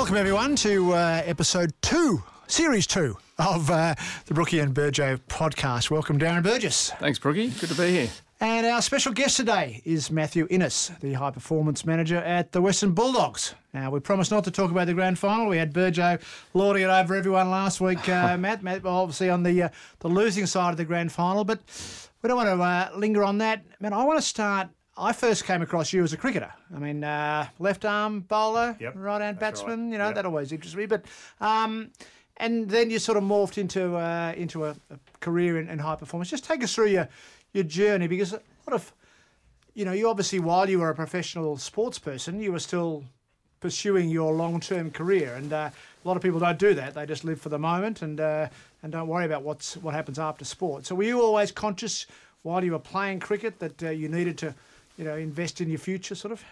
Welcome, everyone, to uh, episode two, series two of uh, the Brookie and Burjo podcast. Welcome, Darren Burgess. Thanks, Brookie. Good to be here. And our special guest today is Matthew Inness, the high performance manager at the Western Bulldogs. Now, we promised not to talk about the grand final. We had Burjo lording it over everyone last week, uh, Matt. Matt, obviously on the uh, the losing side of the grand final, but we don't want to uh, linger on that. Man, I want to start. I first came across you as a cricketer. I mean, uh, left arm bowler, Yep, right hand batsman. right. You know, Yep. that always interests me. But um, and then you sort of morphed into uh, into a, a career in, in high performance. Just take us through your your journey because a lot of you know, you obviously while you were a professional sports person, you were still pursuing your long term career, and uh, a lot of people don't do that. They just live for the moment and uh, and don't worry about what's what happens after sport. So were you always conscious while you were playing cricket that uh, you needed to, you know, invest in your future, sort of?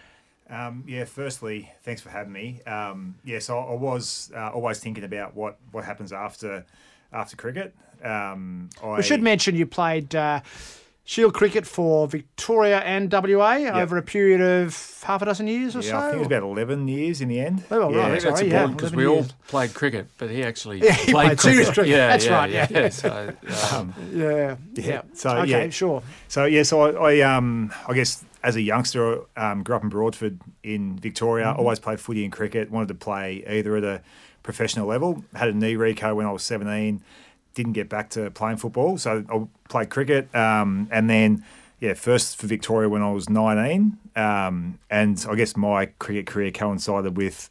Um, yeah, firstly, thanks for having me. Um, yes, I, I was uh, always thinking about what, what happens after after cricket. Um, I, We should mention you played uh, Shield cricket for Victoria and WA over a period of half a dozen years or Yeah, so. I think it was about 11 years in the end. Oh, right. yeah. I think that's Sorry, important because 11 we all played cricket, but he actually Yeah, he played, played serious cricket. Yeah, That's yeah, right, yeah. So, um, yeah, yeah. So, okay, yeah. sure. So yeah, so I, I um I guess as a youngster, um, grew up in Broadford in Victoria. Mm-hmm. Always played footy and cricket. Wanted to play either at a professional level. Had a knee reco when I was seventeen. Didn't get back to playing football, so I played cricket. Um, and then yeah, first for Victoria when I was nineteen. Um, and I guess my cricket career coincided with.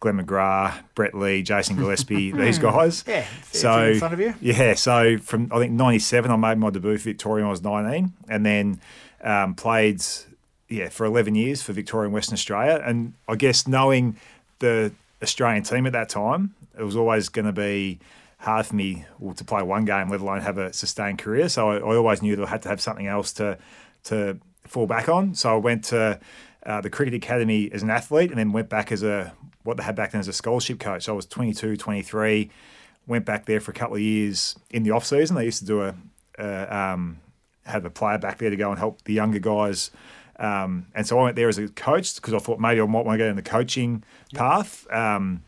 Glenn McGrath, Brett Lee, Jason Gillespie, these guys. Yeah, so in front of you. yeah, so from I think '97, I made my debut for Victoria when I was 19, and then um, played yeah for 11 years for Victoria and Western Australia. And I guess knowing the Australian team at that time, it was always going to be hard for me to play one game, let alone have a sustained career. So I, I always knew that I had to have something else to to fall back on. So I went to uh, the cricket academy as an athlete, and then went back as a what they had back then as a scholarship coach. So I was 22, 23 went back there for a couple of years in the off season. They used to do a, a um, have a player back there to go and help the younger guys. Um, and so I went there as a coach because I thought maybe I might want to go in the coaching path. Um,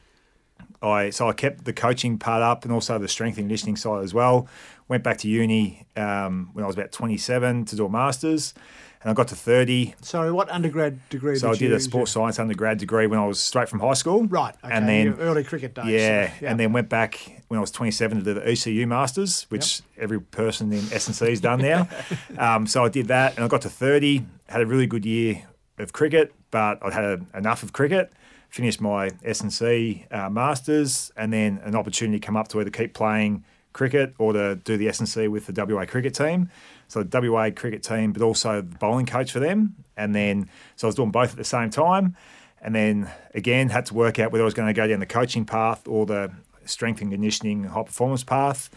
I so I kept the coaching part up and also the strength and conditioning side as well. Went back to uni um, when I was about 27 to do a masters, and I got to 30. Sorry, what undergrad degree did you So I did a sports science undergrad degree when I was straight from high school. Right, okay, and then your early cricket days. yeah, so, and then went back when I was 27 to do the ECU Masters, which every person in S&C has done now. um, so I did that, and I got to 30. Had a really good year of cricket, but I'd had a, enough of cricket. Finished my S&C uh, Masters, and then an opportunity come up to either keep playing cricket or to do the S&C with the WA cricket team. So the WA cricket team, but also the bowling coach for them. And then, so I was doing both at the same time. And then again, had to work out whether I was going to go down the coaching path or the strength and conditioning high performance path.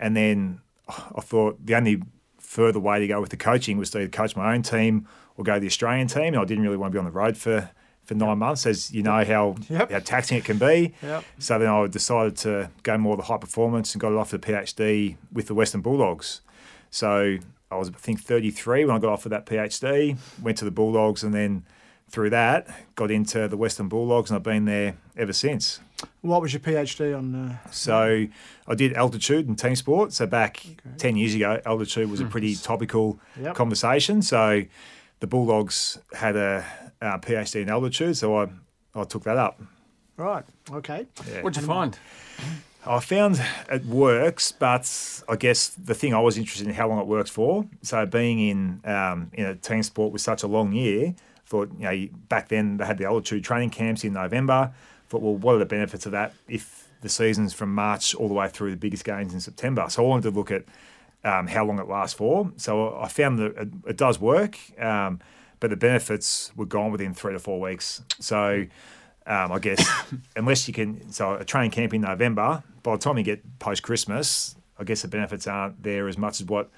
And then I thought the only further way to go with the coaching was to either coach my own team or go to the Australian team. And I didn't really want to be on the road for, for nine months, as you know how, Yep. how taxing it can be. Yep. So then I decided to go more the high performance and got it off the PhD with the Western Bulldogs. So I was, I think, 33 when I got offered that PhD, went to the Bulldogs, and then through that, got into the Western Bulldogs, and I've been there ever since. What was your PhD on? Uh, So I did altitude and team sport. So back 10 years ago, altitude was a pretty topical Yep. conversation. So the Bulldogs had a, uh PhD in altitude, so I, I took that up. right, okay. Yeah. what'd you find? I found it works, but I guess the thing I was interested in how long it works for. So being in um, in a team sport with such a long year, thought you know back then they had the altitude training camps in November. Thought well, what are the benefits of that if the season's from March all the way through the biggest games in September? So I wanted to look at um, how long it lasts for. So I found that it, it does work, um, but the benefits were gone within three to four weeks. So um, I guess unless you can, so a train camp in November, by the time you get post Christmas, I guess the benefits aren't there as much as what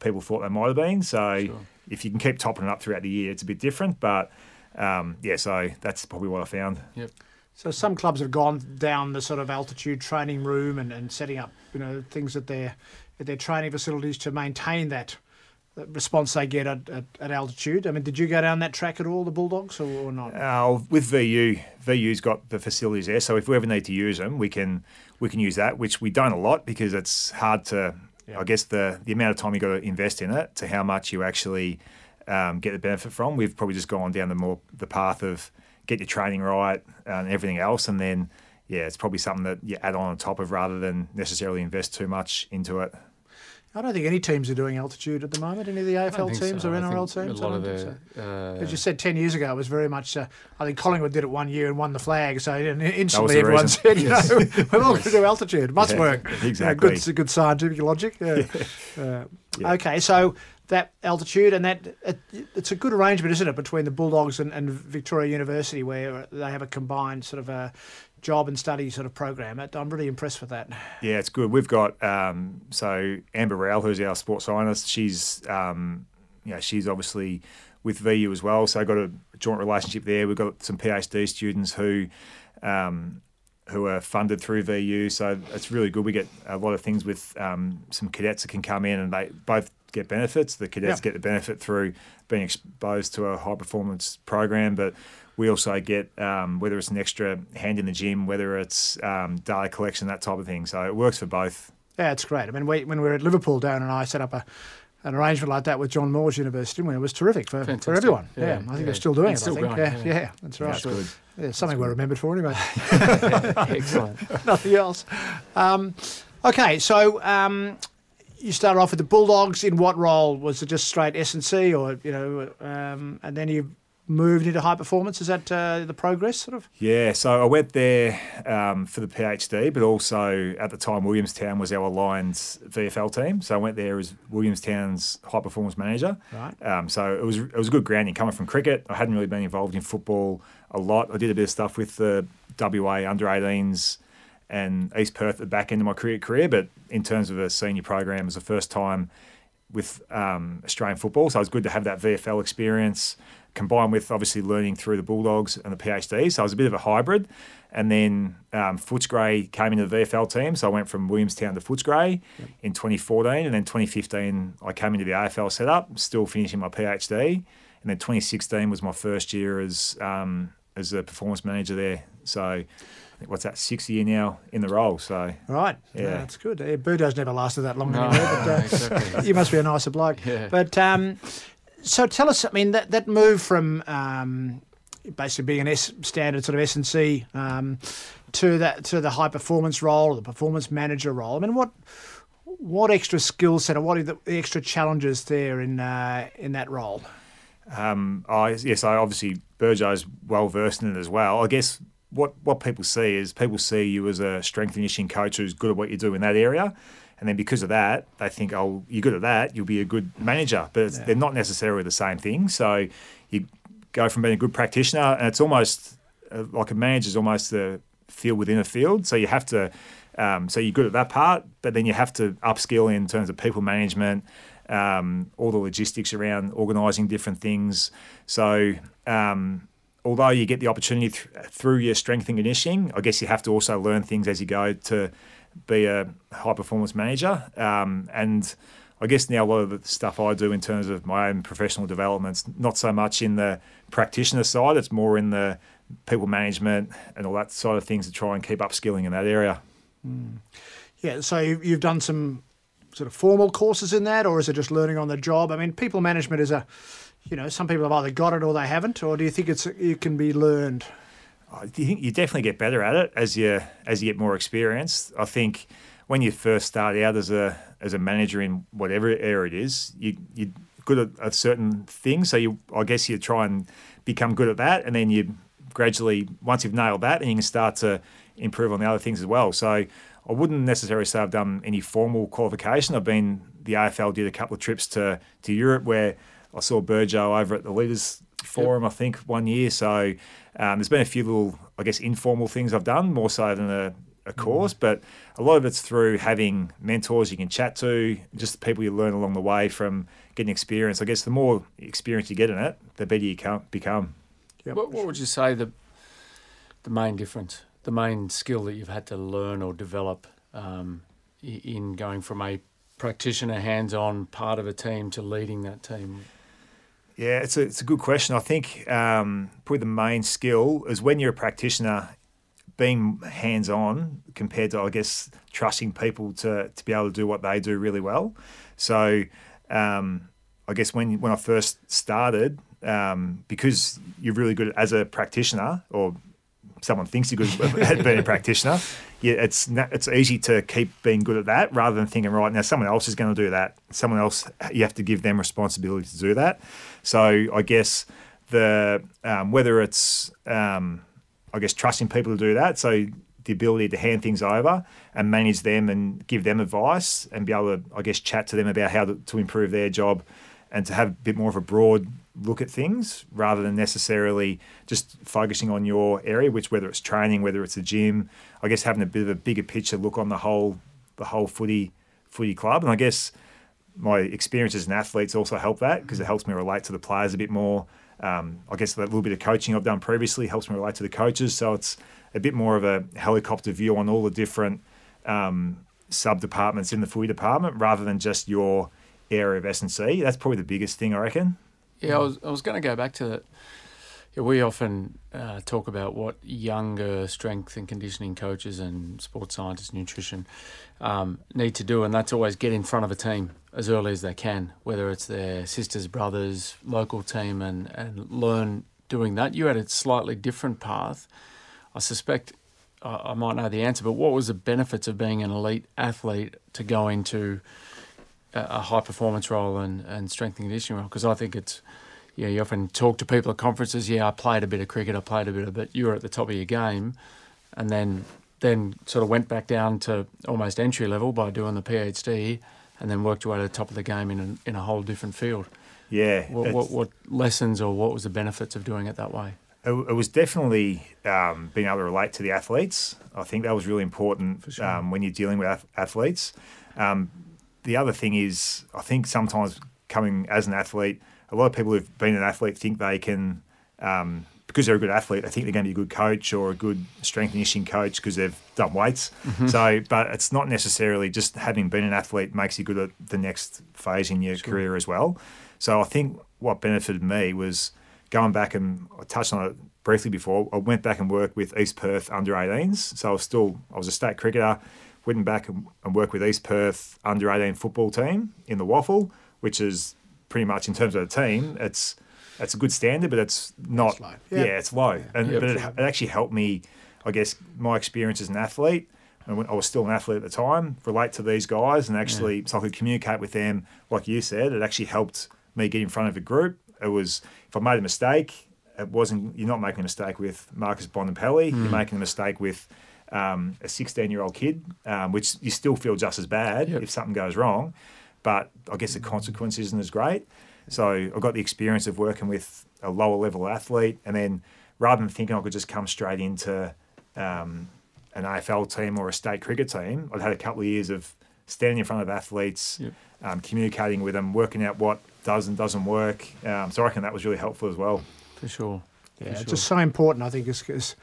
people thought they might have been. So if you can keep topping it up throughout the year, it's a bit different. But um, yeah, so that's probably what I found. Yep. So some clubs have gone down the sort of altitude training room and, and setting up, you know, things at their at their training facilities to maintain that the response they get at, at, at altitude. I mean, did you go down that track at all, the Bulldogs, or, or not? Uh, with VU, VU's got the facilities there, so if we ever need to use them, we can we can use that, which we don't a lot because it's hard to. Yeah. I guess the the amount of time you got to invest in it to how much you actually um, get the benefit from. We've probably just gone down the more the path of get your training right and everything else, and then yeah, it's probably something that you add on on top of rather than necessarily invest too much into it. I don't think any teams are doing altitude at the moment. Any of the AFL teams so. or NRL teams? A I lot of don't think the. so. Uh, As you said, 10 years ago, it was very much, uh, I think Collingwood did it one year and won the flag. So and instantly everyone reason. said, you know, we're all going to do altitude. It must Yeah, work. exactly. good, it's a good scientific logic. Yeah. Uh, Yeah. Okay, so that altitude and that, it, it's a good arrangement, isn't it, between the Bulldogs and, and Victoria University where they have a combined sort of a job and study sort of program. I'm really impressed with that. Yeah, it's good. We've got um, so Amber Rowell, who's our sports scientist. She's um, she's obviously with VU as well. So I've got a joint relationship there. We've got some PhD students who um, who are funded through VU. So it's really good. We get a lot of things with um, some cadets that can come in and they both get benefits. The cadets Yeah. get the benefit through being exposed to a high performance program, but we also get um, whether it's an extra hand in the gym, whether it's um, data collection, that type of thing. So it works for both. Yeah, it's great. I mean, we, when we were at Liverpool, Darren and I set up a, an arrangement like that with John Moores University, and it was terrific for, for everyone. Yeah, Yeah, I think yeah. they're still doing It's it. I still think. going, yeah, yeah. yeah, that's right. That's good. Yeah, something we're remembered for anyway. Excellent. Nothing else. Um, okay, so um, you started off with the Bulldogs. In what role was it? Just straight S and C, or you know, um, and then you moved into high performance. Is that uh, the progress sort of? Yeah, so I went there um, for the PhD, but also at the time Williamstown was our aligned VFL team. So I went there as Williamstown's high performance manager. Right. Um, so it was it was good grounding coming from cricket. I hadn't really been involved in football a lot. I did a bit of stuff with the WA under 18s and East Perth at the back end of my career career, but in terms of a senior program, it was the first time with um, Australian football. So it was good to have that VFL experience combined with obviously learning through the Bulldogs and the PhD. So I was a bit of a hybrid. And then um, Footscray came into the VFL team. So I went from Williamstown to Footscray in 2014. And then 2015, I came into the AFL setup, still finishing my PhD. And then 2016 was my first year as um, as a performance manager there. So what's that, sixth year now in the role. So Right. Yeah. Yeah, that's good. Yeah, Burjo's never lasted that long No, anymore, but uh, exactly. you must be a nicer bloke. Yeah. But um, so tell us, I mean, that, that move from um, basically being an S standard sort of S and C um, to that to the high performance role the performance manager role. I mean, what what extra skill set or what are the extra challenges there in uh, in that role? Um, I yes, I obviously Burjo's well versed in it as well. I guess what what people see is people see you as a strength and conditioning coach who's good at what you do in that area, and then because of that, they think, oh, you're good at that, you'll be a good manager. But it's, they're not necessarily the same thing. So you go from being a good practitioner, and it's almost uh, like a manager's almost a field within a field. So you have to. Um, so you're good at that part, but then you have to upskill in terms of people management, um, all the logistics around organising different things. So um, although you get the opportunity th- through your strength and conditioning, I guess you have to also learn things as you go to be a high performance manager. Um, and I guess now a lot of the stuff I do in terms of my own professional developments, not so much in the practitioner side, it's more in the people management and all that side of things to try and keep upskilling in that area. Yeah, so you've done some sort of formal courses in that, or is it just learning on the job? I mean, people management is a, you know, some people have either got it or they haven't, or do you think it's it can be learned? I think you definitely get better at it as you as you get more experience. I think when you first start out as a as a manager in whatever area it is, you you're good at a certain thing. So you I guess you try and become good at that, and then you gradually once you've nailed that, and you can start to improve on the other things as well. So I wouldn't necessarily say I've done any formal qualification. I've been the AFL did a couple of trips to to Europe where I saw Burjo over at the Leaders Forum, I think, one year. So um, there's been a few little, I guess, informal things I've done more so than a, a course, but a lot of it's through having mentors you can chat to, just the people you learn along the way from getting experience. I guess the more experience you get in it, the better you come, become. Yep. What, what would you say the the main difference, the main skill that you've had to learn or develop um, in going from a practitioner, hands-on part of a team to leading that team? Yeah, it's a, it's a good question. I think um, probably the main skill is when you're a practitioner, being hands on compared to, I guess, trusting people to, to be able to do what they do really well. So, um, I guess when when I first started, um, because you're really good as a practitioner, or someone thinks you're good at being a practitioner, yeah, it's it's easy to keep being good at that rather than thinking right now someone else is going to do that. Someone else you have to give them responsibility to do that. So I guess the um, whether it's um, I guess trusting people to do that. So the ability to hand things over and manage them and give them advice and be able to, I guess, chat to them about how to, to improve their job and to have a bit more of a broad look at things rather than necessarily just focusing on your area, which whether it's training, whether it's a gym, I guess having a bit of a bigger picture look on the whole the whole footy footy club. And I guess my experience as an athlete's also helped that because it helps me relate to the players a bit more. Um, I guess that little bit of coaching I've done previously helps me relate to the coaches. So it's a bit more of a helicopter view on all the different um, sub departments in the footy department rather than just your area of S and C. That's probably the biggest thing I reckon. Yeah, I was I was going to go back to that. Yeah, we often uh, talk about what younger strength and conditioning coaches and sports scientists, nutrition um, need to do, and that's always get in front of a team as early as they can, whether it's their sisters, brothers, local team, and, and learn doing that. You had a slightly different path. I suspect I, I might know the answer, but what was the benefits of being an elite athlete to go into a, high performance role and, and strength and conditioning role? Because I think it's yeah, you often talk to people at conferences. Yeah, I played a bit of cricket. I played a bit of, but you were at the top of your game, and then then sort of went back down to almost entry level by doing the PhD, and then worked your way to the top of the game in a, in a whole different field. Yeah. What, what, what lessons or what was the benefits of doing it that way? It, it was definitely um, being able to relate to the athletes. I think that was really important sure. um, when you're dealing with athletes. Um, the other thing is, I think sometimes coming as an athlete a lot of people who've been an athlete think they can, um, because they're a good athlete, they think they're going to be a good coach or a good strength and conditioning coach because they've done weights. Mm-hmm. So, but it's not necessarily just having been an athlete makes you good at the next phase in your sure. career as well. So, I think what benefited me was going back and I touched on it briefly before. I went back and worked with East Perth under 18s. So, I was still I was a state cricketer. Went back and, and worked with East Perth under 18 football team in the WAFL, which is pretty much in terms of the team, it's it's a good standard, but it's not. It's yeah. yeah. it's low, yeah. and yeah, but it, it, actually helped me. I guess my experience as an athlete, and when I was still an athlete at the time, relate to these guys, and actually so I could communicate with them. Like you said, it actually helped me get in front of a group. It was if I made a mistake, it wasn't. You're not making a mistake with Marcus Bontempelli. Mm. You're making a mistake with. Um, a 16 year old kid, um, which you still feel just as bad yep. if something goes wrong but I guess the consequence isn't as great. So I got the experience of working with a lower level athlete, and then rather than thinking I could just come straight into um, an AFL team or a state cricket team, I'd had a couple of years of standing in front of athletes, yep. um, communicating with them, working out what does and doesn't work. Um, so I reckon that was really helpful as well. For sure. Yeah, For it's sure. just so important, I think, because,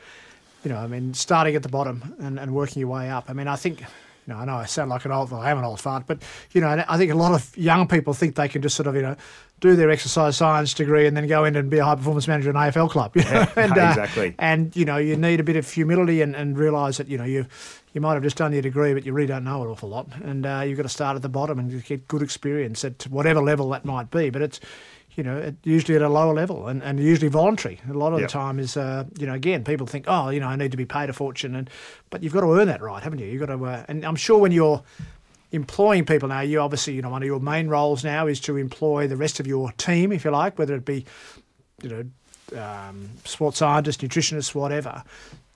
you know, I mean, starting at the bottom and, and working your way up. I mean, I think you know, I know I sound like an old, well, I am an old fart, but you know, I think a lot of young people think they can just sort of, you know, do their exercise science degree and then go in and be a high performance manager in an AFL club. You know? yeah, and, uh, exactly. And you know, you need a bit of humility and, and realise that you know you you might have just done your degree, but you really don't know an awful lot, and uh, you've got to start at the bottom and get good experience at whatever level that might be. But it's you know, usually at a lower level and, and usually voluntary. A lot of yep. the time is, uh, you know, again, people think, oh, you know, I need to be paid a fortune, and but you've got to earn that right, haven't you? You've got to, uh, and I'm sure when you're employing people now, you obviously, you know, one of your main roles now is to employ the rest of your team, if you like, whether it be, you know, um, sports scientists, nutritionists, whatever.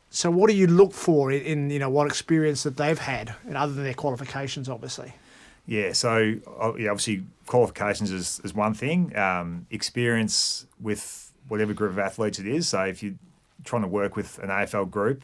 So, what do you look for in, in, you know, what experience that they've had, and other than their qualifications, obviously? Yeah, so yeah, obviously qualifications is, is one thing. Um, experience with whatever group of athletes it is. So if you're trying to work with an AFL group,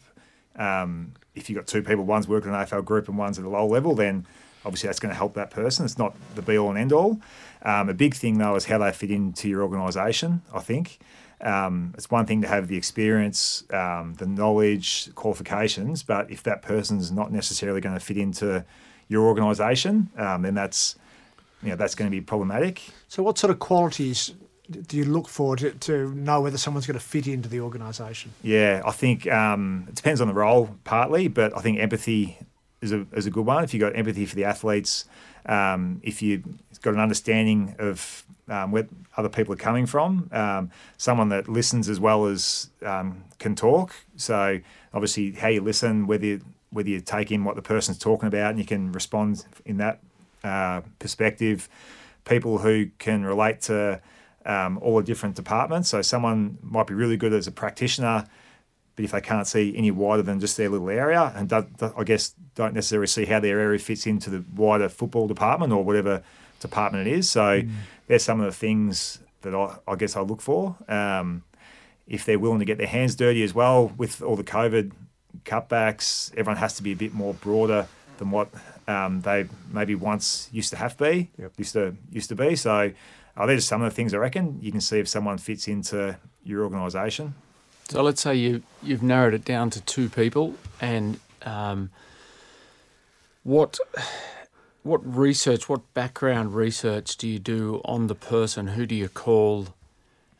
um, if you've got two people, one's working in an AFL group and one's at a low level, then obviously that's going to help that person. It's not the be all and end all. Um, a big thing though is how they fit into your organisation. I think um, it's one thing to have the experience, um, the knowledge, qualifications, but if that person's not necessarily going to fit into your organisation, um, then that's you know that's going to be problematic. So, what sort of qualities do you look for to, to know whether someone's going to fit into the organisation? Yeah, I think um, it depends on the role partly, but I think empathy is a, is a good one. If you've got empathy for the athletes, um, if you've got an understanding of um, where other people are coming from, um, someone that listens as well as um, can talk. So obviously, how you listen, whether you, whether you take in what the person's talking about and you can respond in that uh, perspective. People who can relate to um, all the different departments. So someone might be really good as a practitioner, but if they can't see any wider than just their little area, and do, do, I guess don't necessarily see how their area fits into the wider football department or whatever department it is. So mm. there's some of the things that I, I guess I look for. Um, if they're willing to get their hands dirty as well with all the COVID cutbacks, everyone has to be a bit more broader than what um, they maybe once used to have to be, yep. used to used to be. So are there some of the things I reckon you can see if someone fits into your organisation? So let's say you you've narrowed it down to two people, and um, what what research, what background research do you do on the person? Who do you call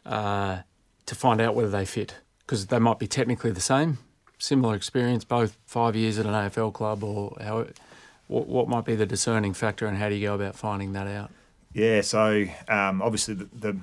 uh, to find out whether they fit? Because they might be technically the same, similar experience, both five years at an AFL club, or how. What, what might be the discerning factor, and how do you go about finding that out? Yeah, so um, obviously the, the,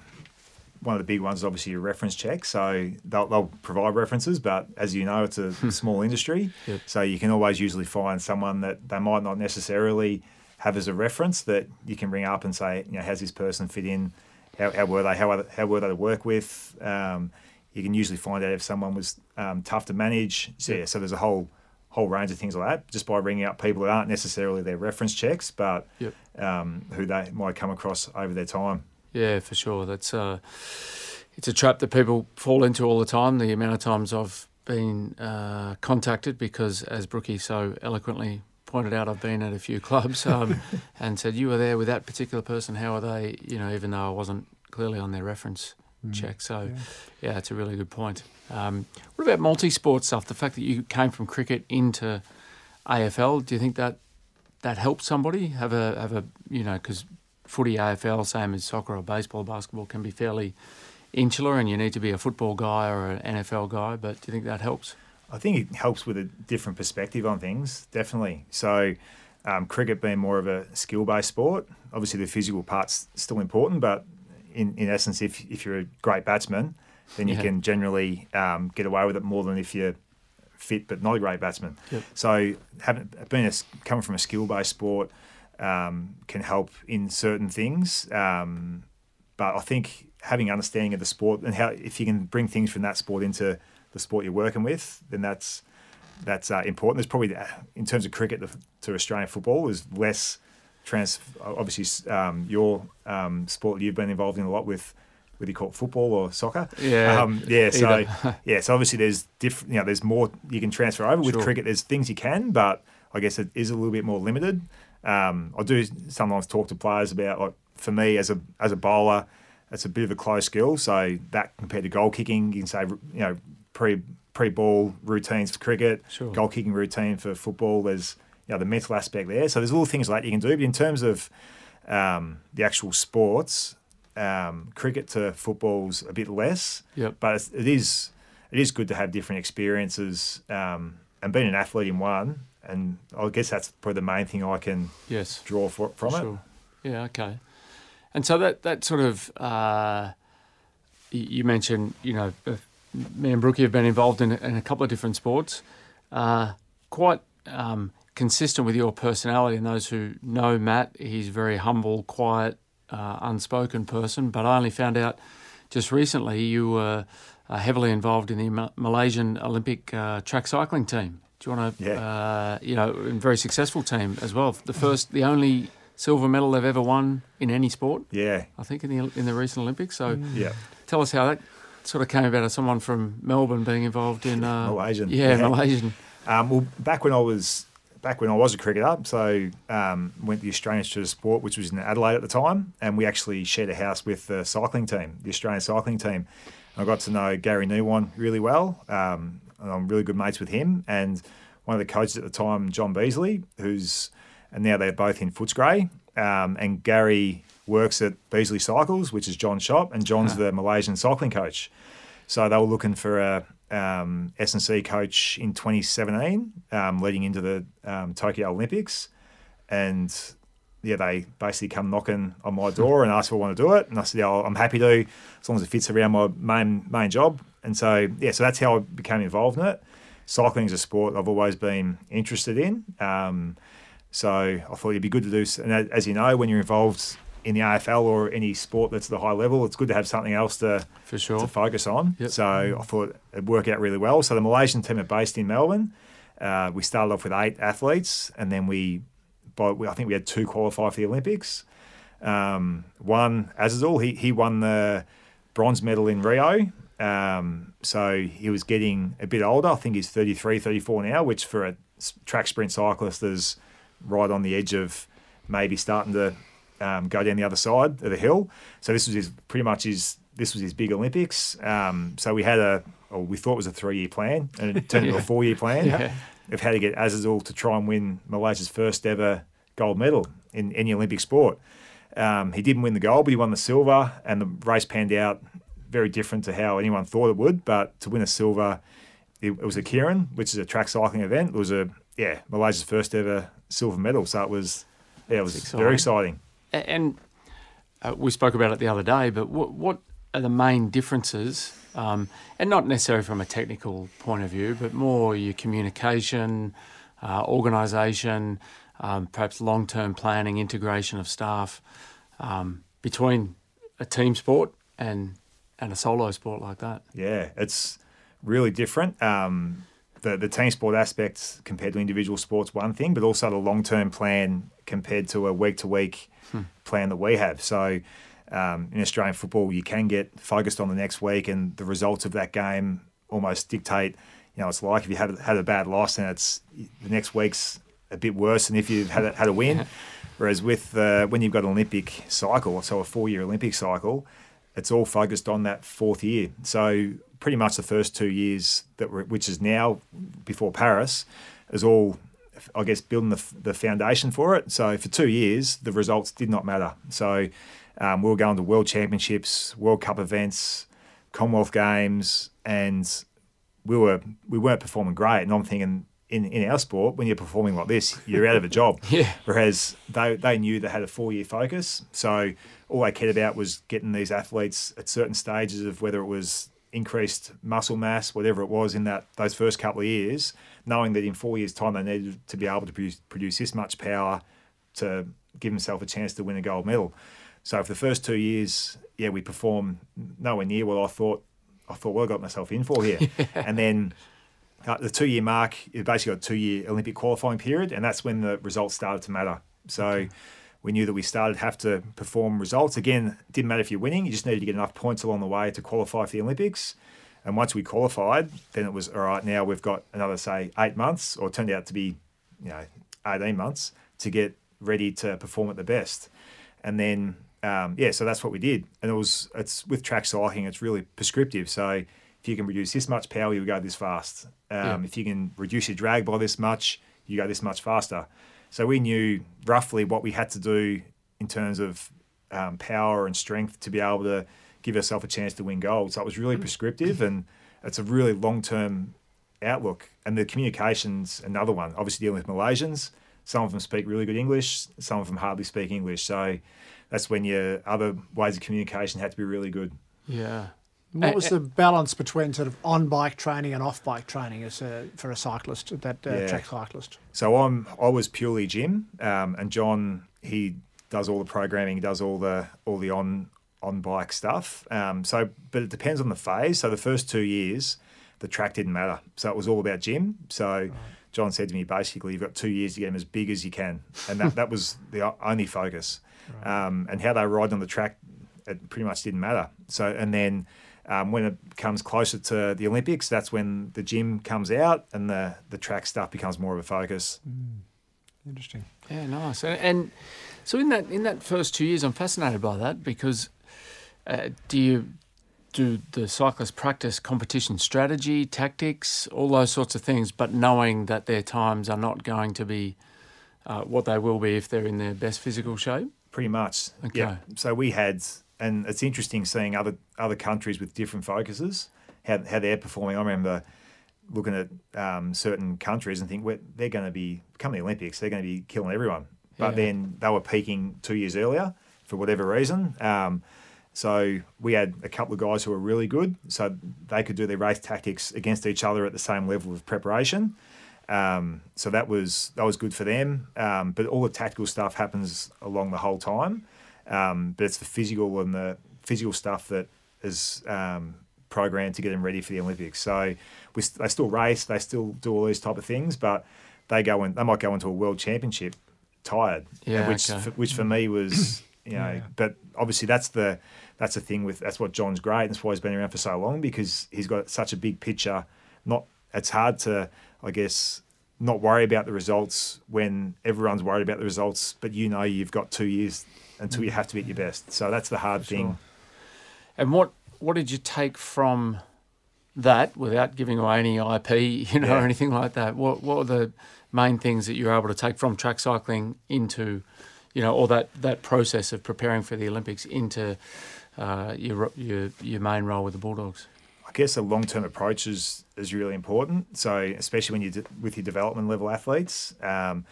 one of the big ones is obviously your reference check. So they'll, they'll provide references, but as you know, it's a hmm. small industry. Yep. So you can always usually find someone that they might not necessarily have as a reference that you can bring up and say, you know, how's this person fit in? How, how were they? How, how were they to work with? Um, you can usually find out if someone was um, tough to manage. So, yeah, so there's a whole whole range of things like that just by ringing up people that aren't necessarily their reference checks, but yep. um, who they might come across over their time. Yeah, for sure. That's uh, it's a trap that people fall into all the time. The amount of times I've been uh, contacted because, as Brookie so eloquently pointed out, I've been at a few clubs um, and said, "You were there with that particular person. How are they?" You know, even though I wasn't clearly on their reference mm. check. So, yeah. yeah, it's a really good point. Um, what about multi-sport stuff? The fact that you came from cricket into AFL, do you think that that helps somebody have a have a you know because footy AFL same as soccer or baseball, or basketball can be fairly insular, and you need to be a football guy or an NFL guy. But do you think that helps? I think it helps with a different perspective on things, definitely. So, um, cricket being more of a skill based sport, obviously the physical part's still important, but in, in essence, if, if you're a great batsman, then you yeah. can generally um, get away with it more than if you're fit but not a great batsman. Yep. So having being a, coming from a skill based sport um, can help in certain things, um, but I think having understanding of the sport and how if you can bring things from that sport into the sport you're working with, then that's that's uh, important. There's probably uh, in terms of cricket to Australian football, there's less trans. Obviously, um, your um, sport you've been involved in a lot with whether you call it football or soccer. Yeah, um, yeah. So yeah, so obviously there's different. You know, there's more you can transfer over with cricket. There's things you can, but I guess it is a little bit more limited. Um, I do sometimes talk to players about like for me as a as a bowler, it's a bit of a close skill. So that compared to goal kicking, you can say you know pre pre ball routines for cricket, sure. goal kicking routine for football. There's you know the mental aspect there. So there's little things like that you can do. But in terms of um, the actual sports, um, cricket to football's a bit less. Yep. But it's, it is it is good to have different experiences um, and being an athlete in one. And I guess that's probably the main thing I can yes draw for, from sure. it. Yeah. Okay. And so that that sort of uh, you mentioned, you know, me and Brookie have been involved in, in a couple of different sports. Uh, quite um, consistent with your personality. And those who know Matt, he's very humble, quiet, uh, unspoken person, but I only found out just recently you were uh, heavily involved in the Malaysian Olympic uh, track cycling team. Do you want to, yeah. Uh, you know, a very successful team as well. The first, the only silver medal they've ever won in any sport. Yeah, I think in the in the recent Olympics. So, mm. yeah, tell us how that sort of came about as someone from Melbourne being involved in uh, Malaysian. Yeah, yeah. Malaysian. Um, well, back when I was back when I was a cricketer. So um, went to the Australian Institute of Sport, which was in Adelaide at the time, and we actually shared a house with the cycling team, the Australian cycling team. I got to know Gary Neiwand really well. Um, I'm really good mates with him, and one of the coaches at the time, John Beasley, who's and now they're both in Footscray. Um, and Gary works at Beasley Cycles, which is John's shop, and John's the Malaysian cycling coach. So they were looking for a um, S&C coach in 2017, um, leading into the um, Tokyo Olympics, and yeah, they basically come knocking on my door and ask if I want to do it, and I said, yeah, I'm happy to, as long as it fits around my main main job. And so yeah, so that's how I became involved in it. Cycling is a sport I've always been interested in. Um, so I thought it'd be good to do. And as you know, when you're involved in the AFL or any sport that's at a high level, it's good to have something else to For sure. to focus on. Yep. So I thought it'd work out really well. So the Malaysian team are based in Melbourne. Uh, we started off with eight athletes, and then we, by, I think we had two qualify for the Olympics. Um, one Azizul, he he won the bronze medal in Rio. Um, so he was getting a bit older. I think he's 33, 34 now, which for a track sprint cyclist is right on the edge of maybe starting to um, go down the other side of the hill. So this was his pretty much his this was his big Olympics. Um, so we had a or we thought it was a three year plan, and it turned into a four year plan Yeah. of how to get Azizul to try and win Malaysia's first ever gold medal in any Olympic sport. Um, he didn't win the gold, but he won the silver, and the race panned out very different to how anyone thought it would. But to win a silver, it, it was a keirin, which is a track cycling event. It was a yeah Malaysia's first ever silver medal, so it was yeah it was Exciting. very exciting. And uh, we spoke about it the other day, but what, what are the main differences? Um, and not necessarily from a technical point of view, but more your communication, uh, organisation, um, perhaps long term planning, integration of staff um, between a team sport and and a solo sport like that. Yeah, it's really different. Um, the the team sport aspects compared to individual sports, one thing, but also the long term plan compared to a week to week plan that we have. So um, in Australian football, you can get focused on the next week, and the results of that game almost dictate. You know, it's like if you had had a bad loss, and it's the next week's a bit worse than if you had a, had a win. Whereas with uh, when you've got an Olympic cycle, so a four year Olympic cycle, it's all focused on that fourth year. So pretty much the first two years that were, which is now before Paris, is all, I guess, building the, the foundation for it. So for two years, the results did not matter. So um, we were going to World Championships, World Cup events, Commonwealth Games, and we were we weren't performing great. And I'm thinking. In, in our sport, when you're performing like this, you're out of a job. Yeah. Whereas they, they knew they had a four year focus. So all they cared about was getting these athletes at certain stages of whether it was increased muscle mass, whatever it was in that those first couple of years, knowing that in four years' time they needed to be able to produce, produce this much power to give themselves a chance to win a gold medal. So for the first two years, yeah, we performed nowhere near what I thought I thought well I got myself in for here. And then at the two year mark, you basically got a two year Olympic qualifying period, and that's when the results started to matter. So we knew that we started to have to perform results. Again, it didn't matter if you're winning, you just needed to get enough points along the way to qualify for the Olympics. And once we qualified, then it was all right, now we've got another, say, eight months, or turned out to be, you know, 18 months to get ready to perform at the best. And then, um, yeah, so that's what we did. And it was, it's with track cycling, it's really prescriptive. So if you can produce this much power, you go this fast. Um, Yeah. If you can reduce your drag by this much, you go this much faster. So we knew roughly what we had to do in terms of um, power and strength to be able to give ourselves a chance to win gold. So it was really prescriptive and it's a really long term outlook. And the communication's another one. Obviously, dealing with Malaysians, some of them speak really good English, some of them hardly speak English. So that's when your other ways of communication had to be really good. Yeah. What was the balance between sort of on bike training and off bike training as a, for a cyclist, that uh, Yeah. track cyclist? So I'm I was purely gym, um, and John he does all the programming, he does all the all the on on bike stuff. Um, so, but it depends on the phase. So the first two years, the track didn't matter. So it was all about gym. So John said to me, basically, you've got two years to get them as big as you can, and that that was the only focus. Um, and how they ride on the track, it pretty much didn't matter. So and then. Um, when it comes closer to the Olympics, that's when the gym comes out and the, the track stuff becomes more of a focus. Interesting. Yeah, nice. And, and so in that in that first two years, I'm fascinated by that because uh, do you do the cyclists practice competition strategy, tactics, all those sorts of things, but knowing that their times are not going to be uh, what they will be if they're in their best physical shape. Pretty much. Okay. Yeah. So we had, and it's interesting seeing other other countries with different focuses, how, how they're performing. I remember looking at um, certain countries and think well, they're going to be coming to the Olympics. They're going to be killing everyone. But Yeah. then they were peaking two years earlier for whatever reason. Um, so we had a couple of guys who were really good, so they could do their race tactics against each other at the same level of preparation. Um, so that was that was good for them. Um, but all the tactical stuff happens along the whole time. Um, but it's the physical and the physical stuff that is um, programmed to get them ready for the Olympics. So we, st- they still race, they still do all these type of things, but they go in, they might go into a world championship tired, Yeah, which okay. for, which for me was you know. Yeah. But obviously that's the that's the thing with that's what John's great, and that's why he's been around for so long because he's got such a big picture. Not it's hard to I guess not worry about the results when everyone's worried about the results, but you know you've got two years until you have to be at your best. So that's the hard thing. And what what did you take from that without giving away any IP, you know, Yeah. or anything like that? What what were the main things that you were able to take from track cycling into, you know, or that that process of preparing for the Olympics into uh, your your your main role with the Bulldogs? I guess a long term approach is, is really important. So, especially when you're de- with your development level athletes um,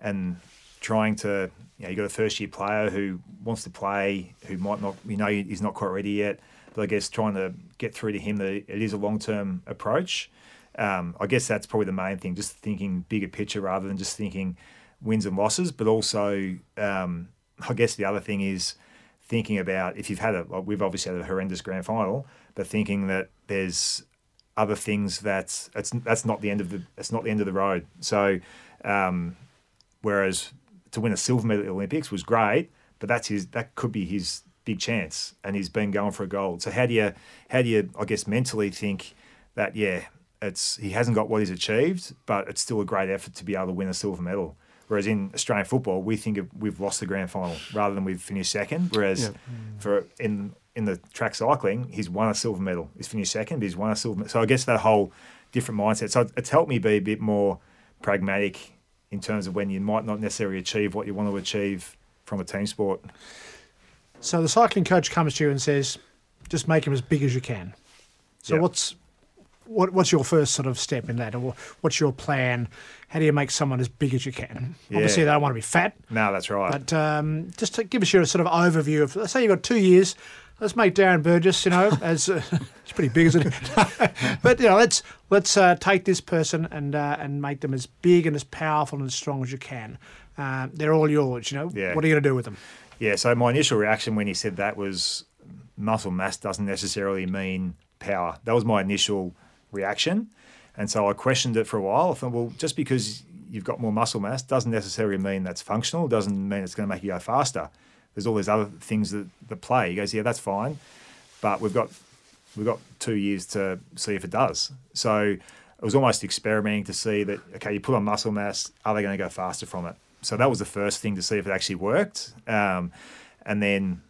and trying to, you know, you've got a first year player who wants to play, who might not, you know, he's not quite ready yet. But I guess trying to get through to him that it is a long term approach. Um, I guess that's probably the main thing, just thinking bigger picture rather than just thinking wins and losses. But also, um, I guess the other thing is thinking about if you've had a, we've obviously had a horrendous grand final, but thinking that there's other things that it's that's not the end of the it's not the end of the road. So, um, whereas to win a silver medal at the Olympics was great, but that's his that could be his big chance, and he's been going for a gold. So how do you how do you I guess mentally think that yeah it's he hasn't got what he's achieved, but it's still a great effort to be able to win a silver medal. Whereas in Australian football, we think of, we've lost the grand final rather than we've finished second. Whereas Yeah. for in in the track cycling, he's won a silver medal. He's finished second, but he's won a silver. medal. So I guess that whole different mindset. So it's helped me be a bit more pragmatic in terms of when you might not necessarily achieve what you want to achieve from a team sport. So the cycling coach comes to you and says, "Just make him as big as you can." So Yeah. what's what, what's your first sort of step in that, or what's your plan? How do you make someone as big as you can? Obviously, they don't want to be fat, No, that's right. but um, just to give us your sort of overview of. Let's say you've got two years. Let's make Darren Burgess, you know, as uh, it's pretty big, isn't it? but you know, let's let's uh, take this person and uh, and make them as big and as powerful and as strong as you can. Uh, they're all yours, you know. Yeah. What are you going to do with them? Yeah, so my initial reaction when he said that was muscle mass doesn't necessarily mean power. That was my initial reaction. And so I questioned it for a while. I thought, well, just because you've got more muscle mass doesn't necessarily mean that's functional, doesn't mean it's going to make you go faster. There's all these other things that, that play. He goes, yeah, that's fine. But we've got we've got two years to see if it does. So it was almost experimenting to see that, okay, you put on muscle mass, are they going to go faster from it? So that was the first thing to see if it actually worked. Um, and then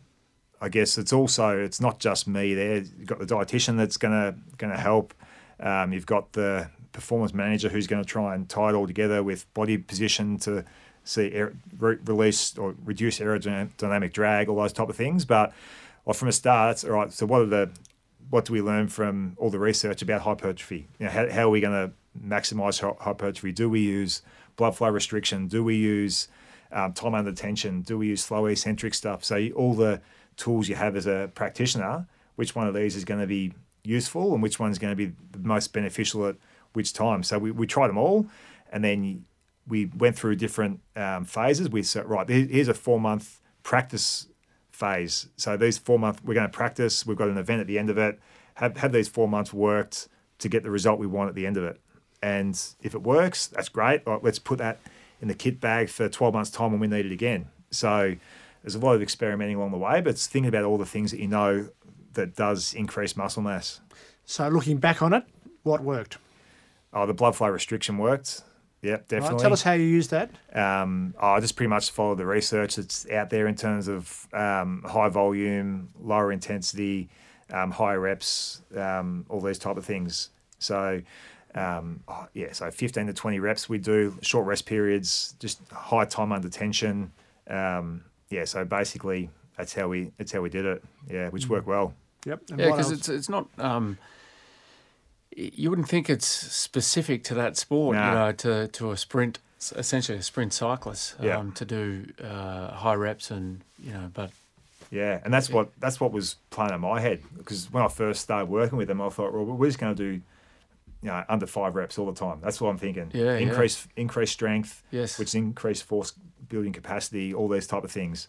I guess it's also it's not just me there. You've got the dietitian that's gonna gonna help. Um, you've got the performance manager who's going to try and tie it all together with body position to see air, re- release or reduce aerodynamic drag, all those type of things. But well, from a start, all right. So what are the what do we learn from all the research about hypertrophy? You know, how, how are we going to maximize hypertrophy? Do we use blood flow restriction? Do we use um, time under tension? Do we use slow eccentric stuff? So all the tools you have as a practitioner, which one of these is going to be useful and which one's going to be the most beneficial at which time? So we, we tried them all, and then we went through different um, phases. We said, right, here's a four month practice phase. So these four months, we're going to practice. We've got an event at the end of it. Have have these four months worked to get the result we want at the end of it? And if it works, that's great. Let's put that in the kit bag for 12 months' time when we need it again. So there's a lot of experimenting along the way, but it's thinking about all the things that you know that does increase muscle mass. So looking back on it, what worked? Oh, the blood flow restriction worked. Yep, Right, definitely. tell us how you used that. Um, I just pretty much follow the research that's out there in terms of um, high volume, lower intensity, um, higher reps, um, all those type of things. So Um, oh, yeah, so 15 to 20 reps we do, short rest periods, just high time under tension. Um, yeah, so basically that's how we that's how we did it. Yeah, which worked well. Yep. And Yeah, because it's it's not. Um, you wouldn't think it's specific to that sport, Nah. you know, to, to a sprint, essentially a sprint cyclist, um, Yeah. to do uh, high reps and you know, but Yeah, and that's what that's what was playing in my head because when I first started working with them, I thought, well, we're just going to do, you know, under five reps all the time. That's what I'm thinking. Yeah, yeah. increase increase strength, yes, which is increase force building capacity, all those type of things.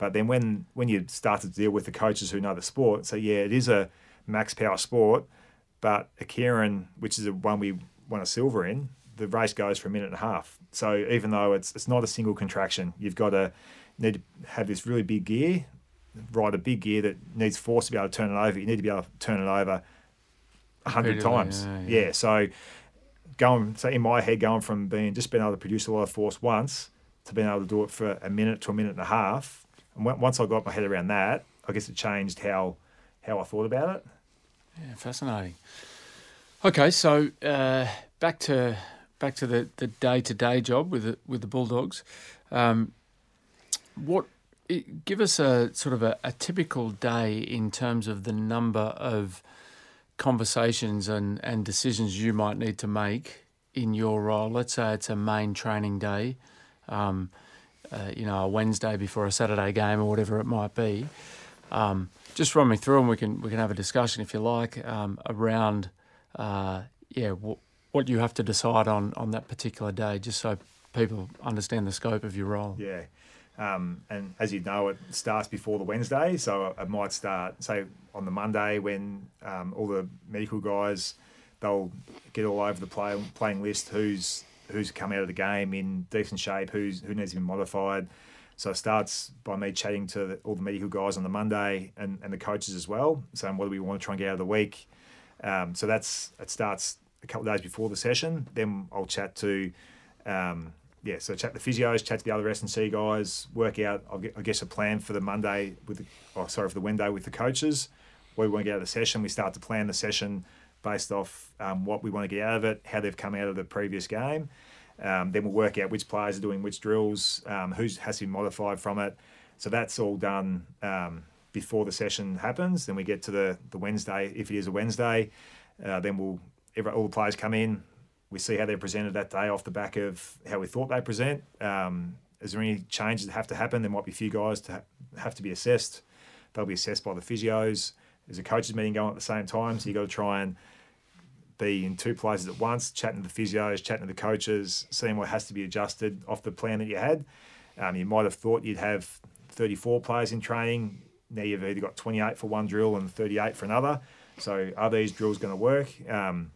But then when when you start to deal with the coaches who know the sport, so yeah, it is a max power sport, but a keirin, which is the one we won a silver in, the race goes for a minute and a half. So even though it's it's not a single contraction, you've got to need to have this really big gear, ride a big gear that needs force to be able to turn it over. You need to be able to turn it over a hundred times. yeah, Yeah, yeah. So going so in my head, going from being just being able to produce a lot of force once to being able to do it for a minute to a minute and a half. Once I got my head around that, I guess it changed how how I thought about it. yeah, fascinating. Okay, so uh, back to back to the the day to day job with the with the Bulldogs. Um, what give us a sort of a, a typical day in terms of the number of conversations and, and decisions you might need to make in your role. Let's say it's a main training day, um, uh, you know, a Wednesday before a Saturday game or whatever it might be. Um, just run me through, and we can we can have a discussion if you like um, around, uh, yeah, w- what you have to decide on on that particular day, just so people understand the scope of your role. Yeah. Um, and as you know, it starts before the Wednesday, so it might start say on the Monday when um, all the medical guys they'll get all over the play, playing list who's who's come out of the game in decent shape, who's who needs to be modified. So it starts by me chatting to the, all the medical guys on the Monday and, and the coaches as well, saying what do we want to try and get out of the week. Um, so that's it starts a couple of days before the session. Then I'll chat to um, yeah, so chat the physios, chat to the other S and C guys, work out I guess a plan for the Monday with the oh sorry for the Wednesday with the coaches. We want to get out of the session. We start to plan the session based off um, what we want to get out of it, how they've come out of the previous game. Um, then we'll work out which players are doing which drills, um, who has to be modified from it. So that's all done um, before the session happens. Then we get to the, the Wednesday, if it is a Wednesday, uh, then we'll every, all the players come in. We see how they're presented that day off the back of how we thought they present. Um, is there any changes that have to happen? There might be a few guys to ha- have to be assessed. They'll be assessed by the physios. There's a coaches meeting going at the same time, so you got to try and be in two places at once, chatting to the physios, chatting to the coaches, seeing what has to be adjusted off the plan that you had. Um, you might have thought you'd have 34 players in training. Now you've either got 28 for one drill and 38 for another. So are these drills going to work? Um,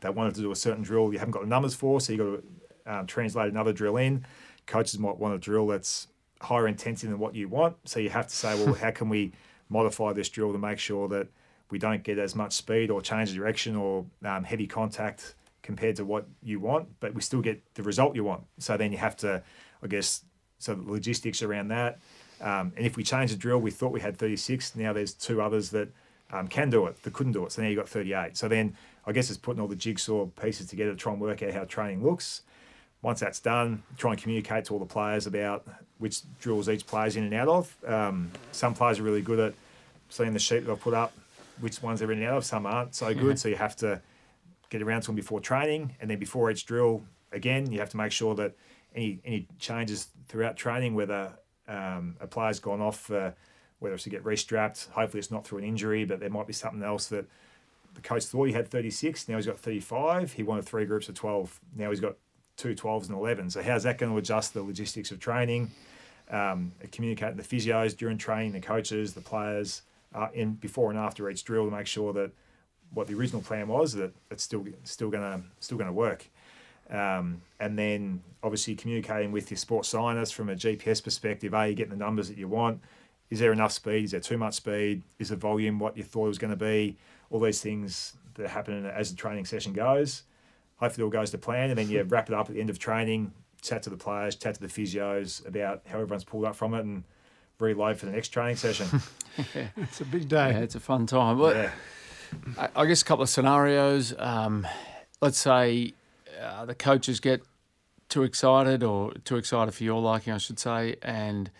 they wanted to do a certain drill you haven't got the numbers for, so you've got to um, translate another drill in. Coaches might want a drill that's higher intensity than what you want, so you have to say, well, how can we modify this drill to make sure that we don't get as much speed or change the direction or um, heavy contact compared to what you want, but we still get the result you want. So then you have to, I guess, so logistics around that. Um, and if we change the drill, we thought we had 36. Now there's two others that um, can do it, that couldn't do it. So now you've got 38. So then I guess it's putting all the jigsaw pieces together to try and work out how training looks. Once that's done, try and communicate to all the players about which drills each player's in and out of. Um, some players are really good at seeing the sheet that I've put up, which ones they're in and out of. Some aren't so good, so you have to get around to them before training, and then before each drill, again, you have to make sure that any any changes throughout training, whether um, a player's gone off, for, whether it's to get restrapped, hopefully it's not through an injury, but there might be something else that the coach thought he had 36, now he's got 35. He wanted three groups of 12, now he's got two 12s and 11. So how's that going to adjust the logistics of training? Um, communicating the physios during training, the coaches, the players, uh, in before and after each drill to make sure that what the original plan was that it's still still gonna still gonna work. Um, and then obviously communicating with your sports scientist from a GPS perspective. Are you getting the numbers that you want? Is there enough speed? Is there too much speed? Is the volume what you thought it was going to be? All these things that happen as the training session goes. Hopefully, it all goes to plan, and then you wrap it up at the end of training. Chat to the players, chat to the physios about how everyone's pulled up from it, and reload for the next training session. It's a big day. Yeah, it's a fun time. Well, yeah. I, I guess a couple of scenarios. Um, let's say uh, the coaches get too excited or too excited for your liking, I should say, and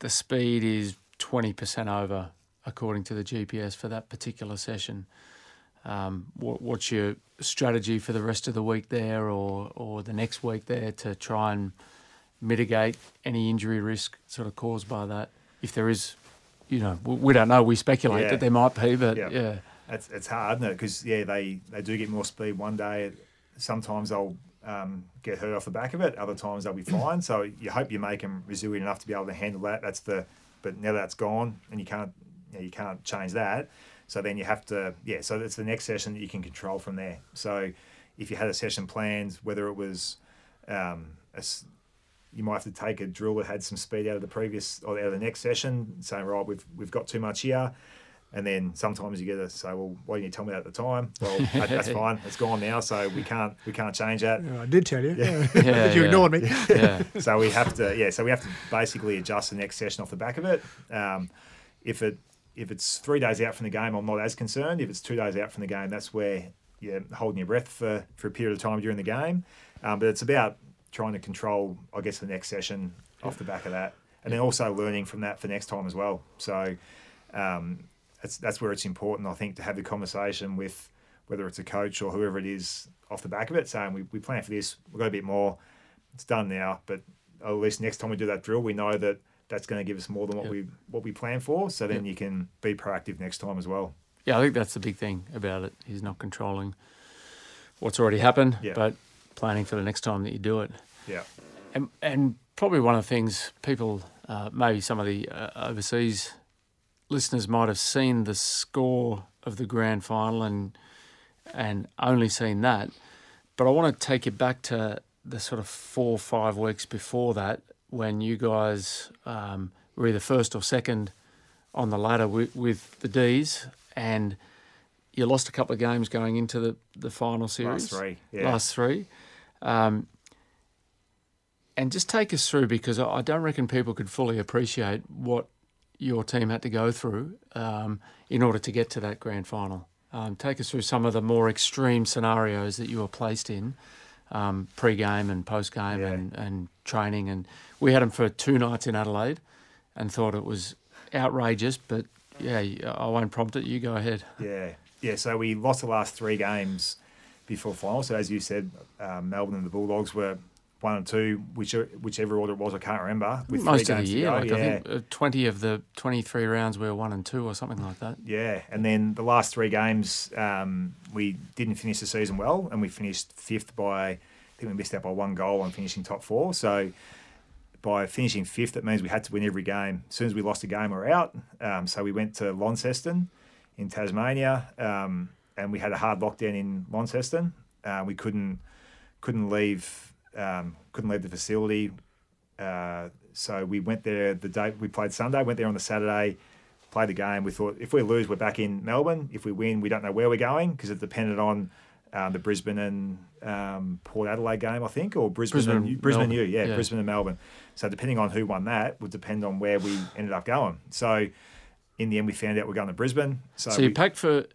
the speed is 20% over according to the GPS for that particular session. Um, what, what's your strategy for the rest of the week there or, or the next week there to try and mitigate any injury risk sort of caused by that? If there is, you know, we, we don't know, we speculate Yeah. that there might be, but Yeah. yeah. It's, it's hard, isn't it? Because yeah, they, they do get more speed one day. Sometimes they'll um, get hurt off the back of it. Other times they'll be fine. So you hope you make them resilient enough to be able to handle that. That's the. But now that's gone, and you can't you, know, you can't change that. So then you have to yeah. So it's the next session that you can control from there. So if you had a session planned, whether it was um, a you might have to take a drill that had some speed out of the previous or out of the next session, saying right, we've we've got too much here. And then sometimes you get to say, well, why didn't you tell me that at the time? Well, that, that's fine. It's gone now, so we can't we can't change that. Yeah, I did tell you. Yeah. but Yeah, you yeah. ignored me. Yeah. So we have to yeah. So we have to basically adjust the next session off the back of it. Um, if it if it's three days out from the game, I'm not as concerned. If it's two days out from the game, that's where you're holding your breath for, for a period of time during the game. Um, but it's about trying to control, I guess, the next session off the back of that, and then also learning from that for next time as well. So um, that's that's where it's important, I think, to have the conversation with whether it's a coach or whoever it is off the back of it, saying we, we plan for this, we've got a bit more, it's done now, but at least next time we do that drill, we know that that's going to give us more than what Yep. we what we plan for. So then Yep. you can be proactive next time as well. Yeah, I think that's the big thing about it. He's not controlling what's already happened, but planning for the next time that you do it. Yeah, And, and probably one of the things people, uh, maybe some of the uh, overseas listeners might have seen the score of the grand final and and only seen that. But I want to take you back to the sort of four or five weeks before that when you guys um, were either first or second on the ladder with, with the D's and you lost a couple of games going into the, the final series. last three. Yeah, Last three. Um, and just take us through because I don't reckon people could fully appreciate what your team had to go through um, in order to get to that grand final. Um, take us through some of the more extreme scenarios that you were placed in um, pre-game and post-game Yeah. and, and training. And we had them for two nights in Adelaide and thought it was outrageous. But yeah, I won't prompt it. You go ahead. yeah, yeah. So we lost the last three games before final. So as you said, um, Melbourne and the Bulldogs were one and two, whichever, whichever order it was, I can't remember. With three Most of the year, like yeah. I think uh, twenty of the twenty-three rounds were one and two or something like that. Yeah, and then the last three games, um, we didn't finish the season well, and we finished fifth by, I think we missed out by one goal on finishing top four. So by finishing fifth, it means we had to win every game. As soon as we lost a game, we we're out. Um, so we went to Launceston in Tasmania, um, and we had a hard lockdown in Launceston. Uh, we couldn't couldn't leave um, couldn't leave the facility. Uh, so we went there the day we played Sunday. Went there on the Saturday, played the game. We thought if we lose, we're back in Melbourne. If we win, we don't know where we're going because it depended on um, the Brisbane and um, Port Adelaide game, I think, or Brisbane, Brisbane, and Brisbane and you, yeah, Yeah. Brisbane and Melbourne. So depending on who won that would depend on where we ended up going. So in the end, we found out we're going to Brisbane. So, So you we, packed for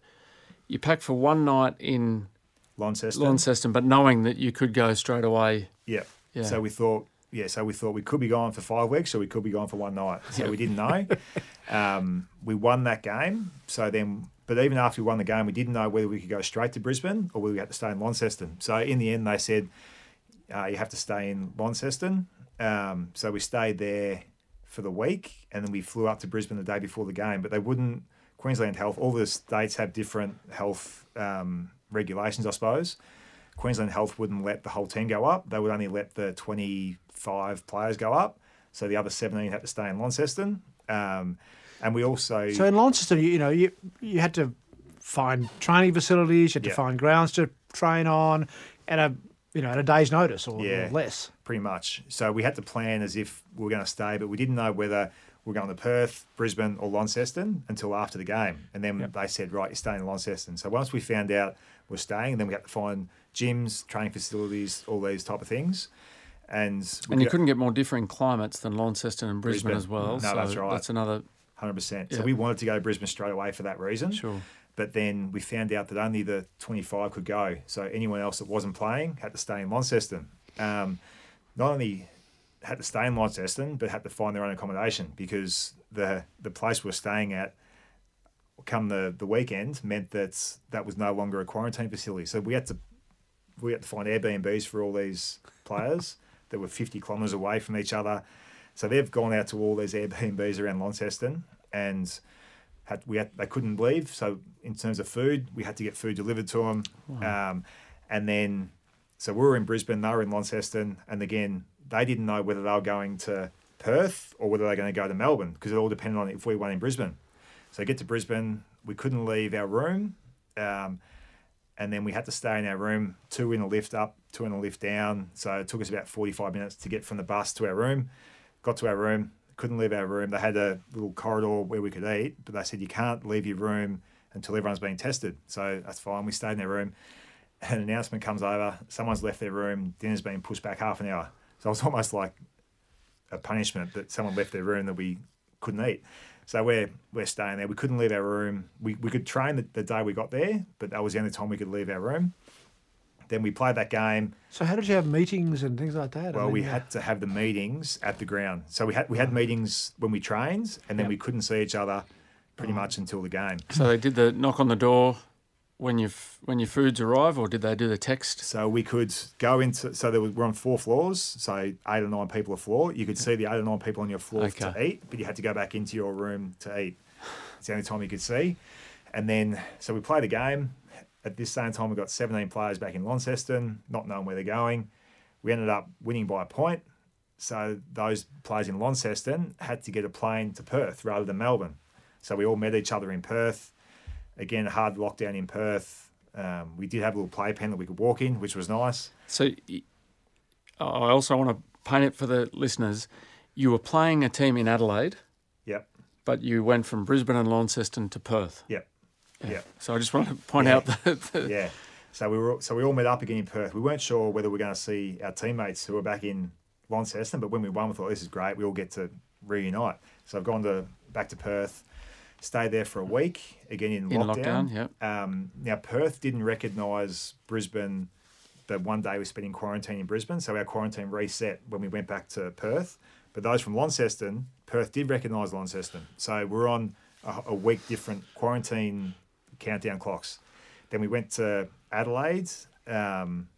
you packed for one night in Launceston. Launceston, but knowing that you could go straight away. Yeah. Yeah. So we thought, yeah, so we thought we could be gone for five weeks so we could be gone for one night. So Yep. we didn't know. um, we won that game. So then, but even after we won the game, we didn't know whether we could go straight to Brisbane or whether we had to stay in Launceston. So in the end, they said, uh, you have to stay in Launceston. Um, so we stayed there for the week and then we flew up to Brisbane the day before the game. But they wouldn't, Queensland Health, all the states have different health um, regulations, I suppose. Queensland Health wouldn't let the whole team go up. They would only let the 25 players go up. So the other 17 had to stay in Launceston. Um, and we also, So in Launceston, you, you know, you you had to find training facilities, you had to find grounds to train on, at a you know at a day's notice or, Yeah. or less. pretty much. So we had to plan as if we were going to stay, but we didn't know whether were going to Perth, Brisbane, or Launceston until after the game. And then they said, right, you're staying in Launceston. So once we found out we're staying, then we had to find gyms, training facilities, all these type of things. And, And you couldn't get more differing climates than Launceston and Brisbane, Brisbane. as well. No, so that's right. That's another 100%. Yeah. So we wanted to go to Brisbane straight away for that reason. sure. But then we found out that only the 25 could go. So anyone else that wasn't playing had to stay in Launceston. Um, not only had to stay in Launceston, but had to find their own accommodation because the the place we were staying at come the, the weekend meant that that was no longer a quarantine facility. So we had to we had to find Airbnbs for all these players that were 50 kilometres away from each other. So they've gone out to all these Airbnbs around Launceston and had we had they couldn't leave. So in terms of food, we had to get food delivered to them. Um, and then so we were in Brisbane, they were in Launceston, and again they didn't know whether they were going to Perth or whether they're going to go to Melbourne because it all depended on if we won in Brisbane. So get to Brisbane, we couldn't leave our room. Um, and then we had to stay in our room, two in a lift up, two in a lift down. So it took us about 45 minutes to get from the bus to our room. Got to our room, couldn't leave our room. They had a little corridor where we could eat, but they said you can't leave your room until everyone's being tested. So that's fine. We stayed in their room. An announcement comes over, someone's left their room, dinner's been pushed back half an hour. So it was almost like a punishment that someone left their room that we couldn't eat. So we're we're staying there. We couldn't leave our room. We, we could train the, the day we got there, but that was the only time we could leave our room. Then we played that game. So how did you have meetings and things like that? Well, we mean, uh, had to have the meetings at the ground. So we had we had meetings when we trained, and then Yep. we couldn't see each other pretty much until the game. So they did the knock on the door when you when your foods arrive, or did they do the text? So we could go into. So there was, we're on four floors, so eight or nine people a floor. You could see the eight or nine people on your floor to eat, but you had to go back into your room to eat. It's the only time you could see. And then, so we played a game. At this same time, we got 17 players back in Launceston, not knowing where they're going. We ended up winning by a point. So those players in Launceston had to get a plane to Perth rather than Melbourne. So we all met each other in Perth. Again, hard lockdown in Perth. Um, we did have a little playpen that we could walk in, which was nice. So I also want to paint it for the listeners. You were playing a team in Adelaide, Yep, but you went from Brisbane and Launceston to Perth. yep, yep. So I just want to point Yeah. out that the, yeah. So we were so we all met up again in Perth. We weren't sure whether we are going to see our teammates who were back in Launceston, but when we won, we thought this is great. We all get to reunite. So I've gone to back to Perth, stayed there for a week again in, in lockdown. lockdown. Yeah. Um, now Perth didn't recognise Brisbane. The one day we spent in quarantine in Brisbane, so our quarantine reset when we went back to Perth. But those from Launceston, Perth did recognise Launceston, so we're on a, a week different quarantine countdown clocks. Then we went to Adelaide. Um,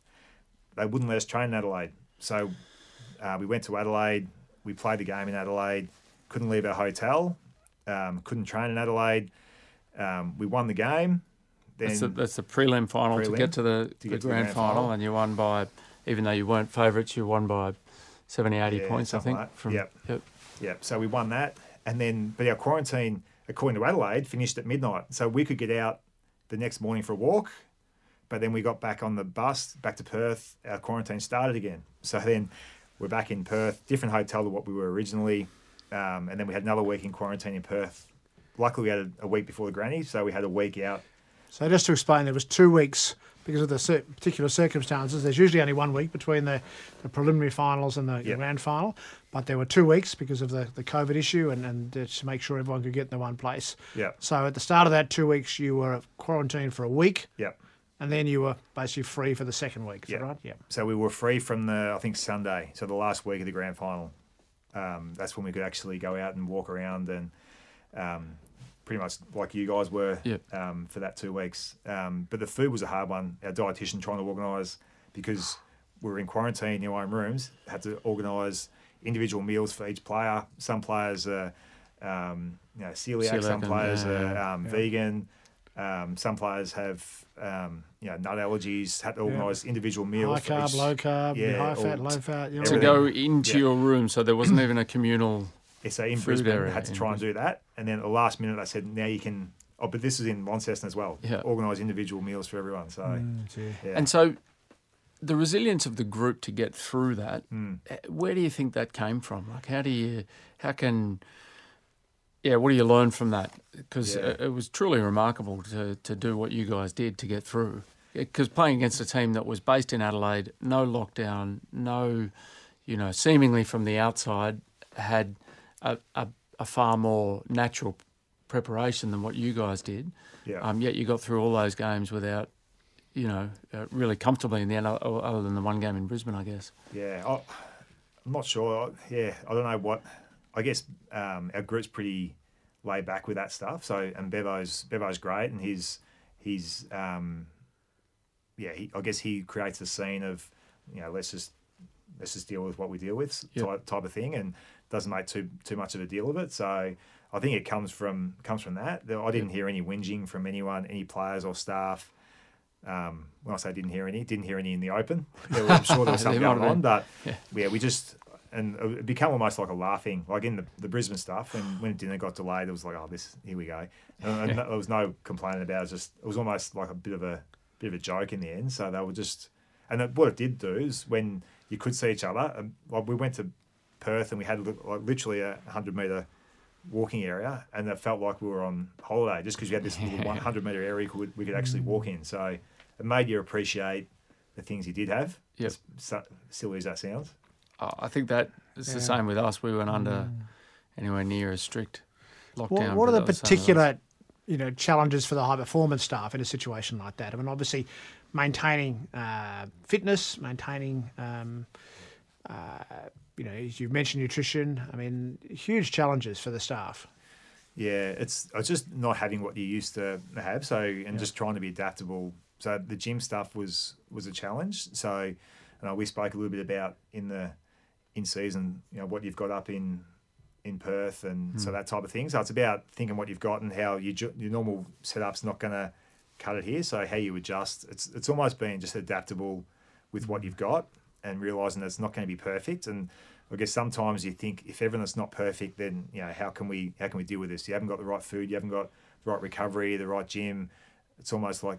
they wouldn't let us train in Adelaide, so uh, we went to Adelaide. We played the game in Adelaide. Couldn't leave our hotel. Um, couldn't train in Adelaide. Um, we won the game. Then That's the, that's the prelim final to get to the, to the to the grand, grand final, final. and you won by, even though you weren't favourites, you won by 70, 80 Yeah, points, I think. like. From, Yep. yep. Yeah, so we won that, and then but our quarantine, according to Adelaide, finished at midnight, so we could get out the next morning for a walk. But then we got back on the bus back to Perth. Our quarantine started again. So then we're back in Perth, different hotel to what we were originally, um, and then we had another week in quarantine in Perth. Luckily, we had a, a week before the granny, so we had a week out. So just to explain, there was two weeks because of the particular circumstances. There's usually only one week between the, the preliminary finals and the Yep. grand final, but there were two weeks because of the, the COVID issue and, and uh, to make sure everyone could get in the one place. Yeah, So at the start of that two weeks, you were quarantined for a week, yeah. and then you were basically free for the second week. Is that right? Yeah. So we were free from the I think Sunday, so the last week of the grand final. Um, that's when we could actually go out and walk around and um, pretty much like you guys were Yep. um, for that two weeks. Um, but the food was a hard one. Our dietitian trying to organise because we were in quarantine in our own rooms, had to organise individual meals for each player. Some players are um, you know celiac, some Celiac and- players yeah, are um, yeah. vegan. Um, some players have um, you know nut allergies. Had to organise individual meals. High carb, each- low carb, yeah, high fat, low fat. You know, To Everything. go into Yeah. your room, so there wasn't even a communal. Yeah, so in food Brisbane, area had to try and do that. And then at the last minute, I said, now you can. Oh, but this is in Launceston as well. Yeah. Organise individual meals for everyone. So, Mm, yeah. And so the resilience of the group to get through that, Mm. eh, where do you think that came from? Like, how do you, how can, yeah, what do you learn from that? Because Yeah. it, was truly remarkable to, to do what you guys did to get through. Because playing against a team that was based in Adelaide, no lockdown, no, you know, seemingly from the outside, had a, a, a far more natural preparation than what you guys did. Yeah. Um, yet you got through all those games without, you know, uh, really comfortably in the end, other than the one game in Brisbane, I guess. Yeah, I, I'm not sure. Yeah, I don't know what. I guess um, our group's pretty laid back with that stuff. So and Bevo's Bevo's great, and he's he's um, yeah. He, I guess he creates a scene of you know let's just let's just deal with what we deal with Yep. type, type of thing, and doesn't make too too much of a deal of it. So I think it comes from comes from that. I didn't hear any whinging from anyone, any players or staff. Um, when I say didn't hear any, didn't hear any in the open. I'm sure there was something going on, but Yeah. yeah, we just and uh, it became almost like a laughing, like in the, the Brisbane stuff. And when dinner got delayed, it was like, oh, this here we go. And, and there was no complaining about it. was Just it was almost like a bit of a bit of a joke in the end. So they were just, and it, what it did do is when you could see each other. And, like we went to Perth and we had like literally a hundred meter walking area, and it felt like we were on holiday just because you had this little one hundred meter area we could, we could actually mm. walk in. So it made you appreciate the things you did have. Yes, silly as that sounds. Uh, I think that it's Yeah. the same with us. We weren't under anywhere near as strict lockdown. What, what are the that was the same with us. particular, you know, challenges for the high performance staff in a situation like that? I mean, obviously, maintaining uh, fitness, maintaining, um, uh, you know, as you mentioned, nutrition. I mean, huge challenges for the staff. Yeah, it's it's just not having what you used to have. So and just trying to be adaptable. So the gym stuff was was a challenge. So you know, we spoke a little bit about in the in season, you know, what you've got up in in Perth and so hmm. that type of thing. So it's about thinking what you've got and how your ju- your normal setup's not going to cut it here. So how you adjust. It's it's almost being just adaptable with what hmm. you've got and realizing that it's not going to be perfect. And I guess sometimes you think if everything's not perfect, then you know how can we how can we deal with this? You haven't got the right food, you haven't got the right recovery, the right gym. It's almost like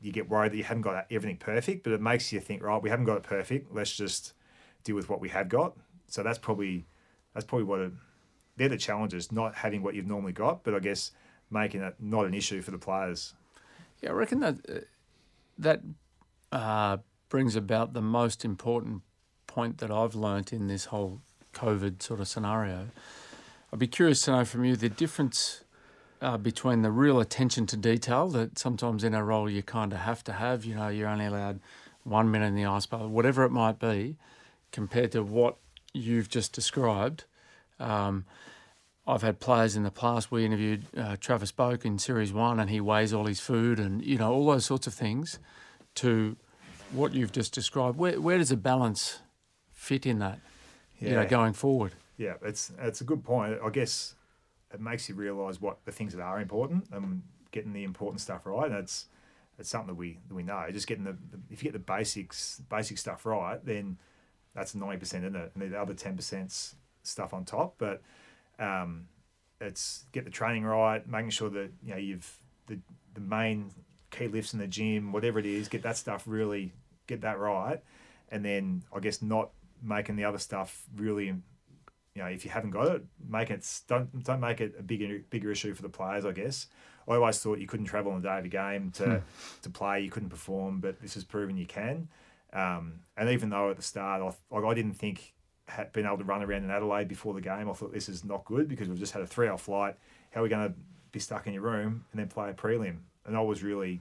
you get worried that you haven't got everything perfect, but it makes you think, right, we haven't got it perfect. Let's just deal with what we have got. So that's probably that's probably what they're the challenges, not having what you've normally got, but I guess making it not an issue for the players. Yeah, I reckon that uh, that uh, brings about the most important point that I've learnt in this whole COVID sort of scenario. I'd be curious to know from you the difference uh, between the real attention to detail that sometimes in a role you kind of have to have. You know, you're only allowed one minute in the ice bath, whatever it might be, compared to what you've just described. Um, I've had players in the past. We interviewed uh, Travis Boak in Series One, and he weighs all his food, and you know all those sorts of things. To what you've just described, where where does a balance fit in that? You know, Yeah. going forward. Yeah, it's it's a good point. I guess it makes you realise what the things that are important and getting the important stuff right. And it's it's something that we that we know. Just getting the, the if you get the basics basic stuff right, then that's ninety percent in it, and the other ten percent's stuff on top. But um, it's get the training right, making sure that you know you've the the main key lifts in the gym, whatever it is, get that stuff really get that right, and then I guess not making the other stuff really you know, if you haven't got it, make it don't don't make it a bigger bigger issue for the players. I guess I always thought you couldn't travel on the day of a game to to play, you couldn't perform, but this has proven you can. Um, and even though at the start, I, like I didn't think had been able to run around in Adelaide before the game, I thought this is not good because we've just had a three-hour flight. How are we going to be stuck in your room and then play a prelim? And I was really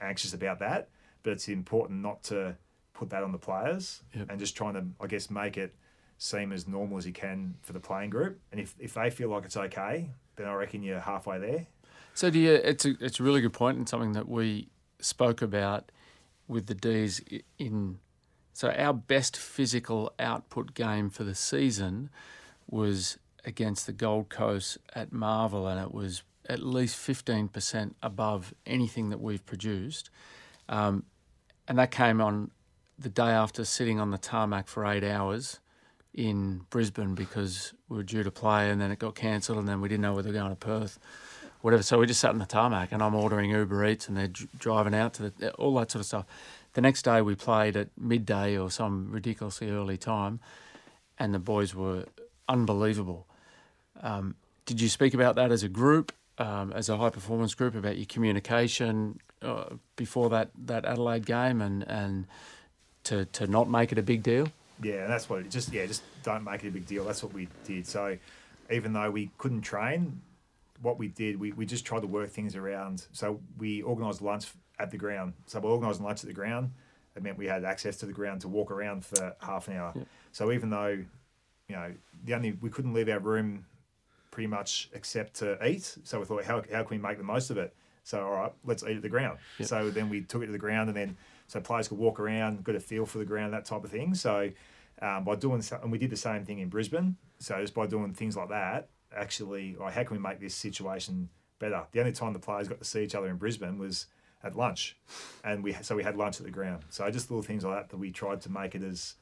anxious about that. But it's important not to put that on the players Yep. and just trying to, I guess, make it seem as normal as you can for the playing group. And if, if they feel like it's okay, then I reckon you're halfway there. So do you? It's a it's a really good point and something that we spoke about with the D's in. So our best physical output game for the season was against the Gold Coast at Marvel, and it was at least fifteen percent above anything that we've produced, um, and that came on the day after sitting on the tarmac for eight hours in Brisbane because we were due to play, and then it got cancelled, and then we didn't know whether we were going to Perth whatever. So we just sat in the tarmac, and I'm ordering Uber Eats, and they're dr- driving out to the all that sort of stuff. The next day we played at midday or some ridiculously early time, and the boys were unbelievable. Um, did you speak about that as a group, um, as a high performance group, about your communication uh, before that, that Adelaide game, and and to to not make it a big deal? Yeah, that's what it just yeah, just don't make it a big deal. That's what we did. So even though we couldn't train, what we did, we, we just tried to work things around. So we organised lunch at the ground. So by organising lunch at the ground, it meant we had access to the ground to walk around for half an hour. Yep. So even though, you know, the only we couldn't leave our room pretty much except to eat. So we thought, how, how can we make the most of it? So all right, let's eat at the ground. Yep. So then we took it to the ground, and then so players could walk around, got a feel for the ground, that type of thing. So um, by doing, so, and we did the same thing in Brisbane. So just by doing things like that, actually, like, how can we make this situation better? The only time the players got to see each other in Brisbane was at lunch, and we so we had lunch at the ground. So just little things like that that we tried to make it as,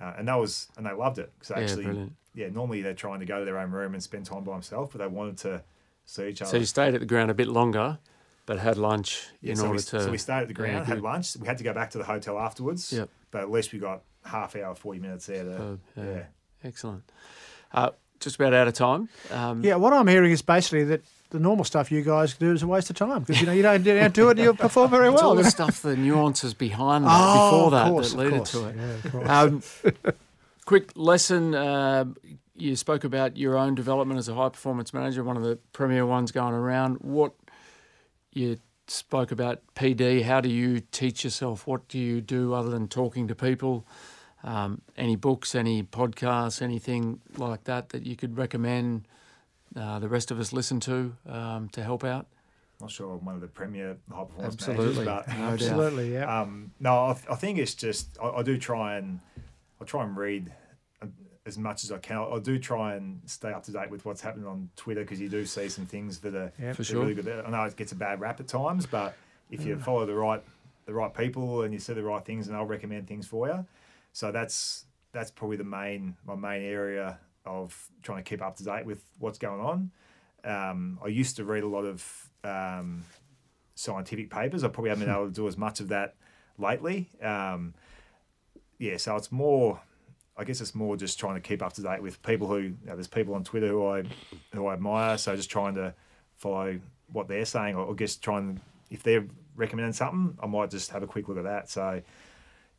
uh, and that was and they loved it because actually, brilliant. yeah, normally they're trying to go to their own room and spend time by themselves, but they wanted to see each other. So you stayed at the ground a bit longer, but had lunch Yeah, in so order we, to. so we stayed at the Yeah, ground, had lunch. We had to go back to the hotel afterwards. Yep. But at least we got half hour, forty minutes there. To, yeah. yeah. Excellent. Uh, just about out of time. Um, Yeah, what I'm hearing is basically that the normal stuff you guys do is a waste of time because you know you don't, you don't do it, and you perform very It's all the stuff, the nuances behind that, Oh, before that, course, that led into it. Yeah. Um, quick lesson. Uh, you spoke about your own development as a high performance manager, one of the premier ones going around. What you spoke about PD. How do you teach yourself? What do you do other than talking to people? Um, any books, any podcasts, anything like that that you could recommend uh, the rest of us listen to um, to help out? Not sure I'm one of the premier high performance Absolutely, managers, but no. Absolutely, yeah. um, no, I, I think it's just I, I do try and I try and read as much as I can. I, I do try and stay up to date with what's happening on Twitter because you do see some things that are Yeah. For sure. really good. I know it gets a bad rap at times, but if you follow the right the right people and you see the right things, and I'll recommend things for you. So that's that's probably the main my main area of trying to keep up to date with what's going on. Um, I used to read a lot of um, scientific papers. I probably haven't been able to do as much of that lately. Um, yeah, so it's more. I guess it's more just trying to keep up to date with people who you know, there's people on Twitter who I who I admire. So just trying to follow what they're saying, or, or trying if they're recommending something, I might just have a quick look at that. So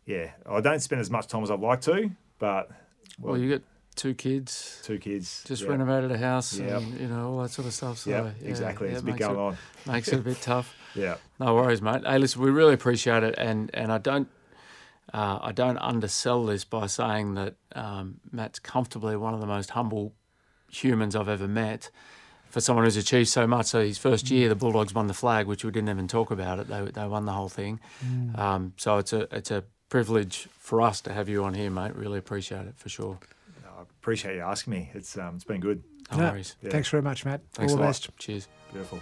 yeah, I don't spend as much time as I'd like to, but Well, you got two kids, two kids just yeah. renovated a house, Yep. and you know all that sort of stuff. So Yeah, yeah, exactly. yeah, it's it a bit makes going it, on. Makes it a bit tough. Yeah, No worries, mate. Hey, listen, we really appreciate it, and and I don't. Uh, I don't undersell this by saying that um, Matt's comfortably one of the most humble humans I've ever met. For someone who's achieved so much, so his first year, the Bulldogs won the flag, which we didn't even talk about it. They they won the whole thing. Um, so it's a it's a privilege for us to have you on here, mate. Really appreciate it for sure. I appreciate you asking me. It's um, it's been good, No No, worries. Yeah. Thanks very much, Matt. Thanks All a the lot. best. Cheers. beautiful.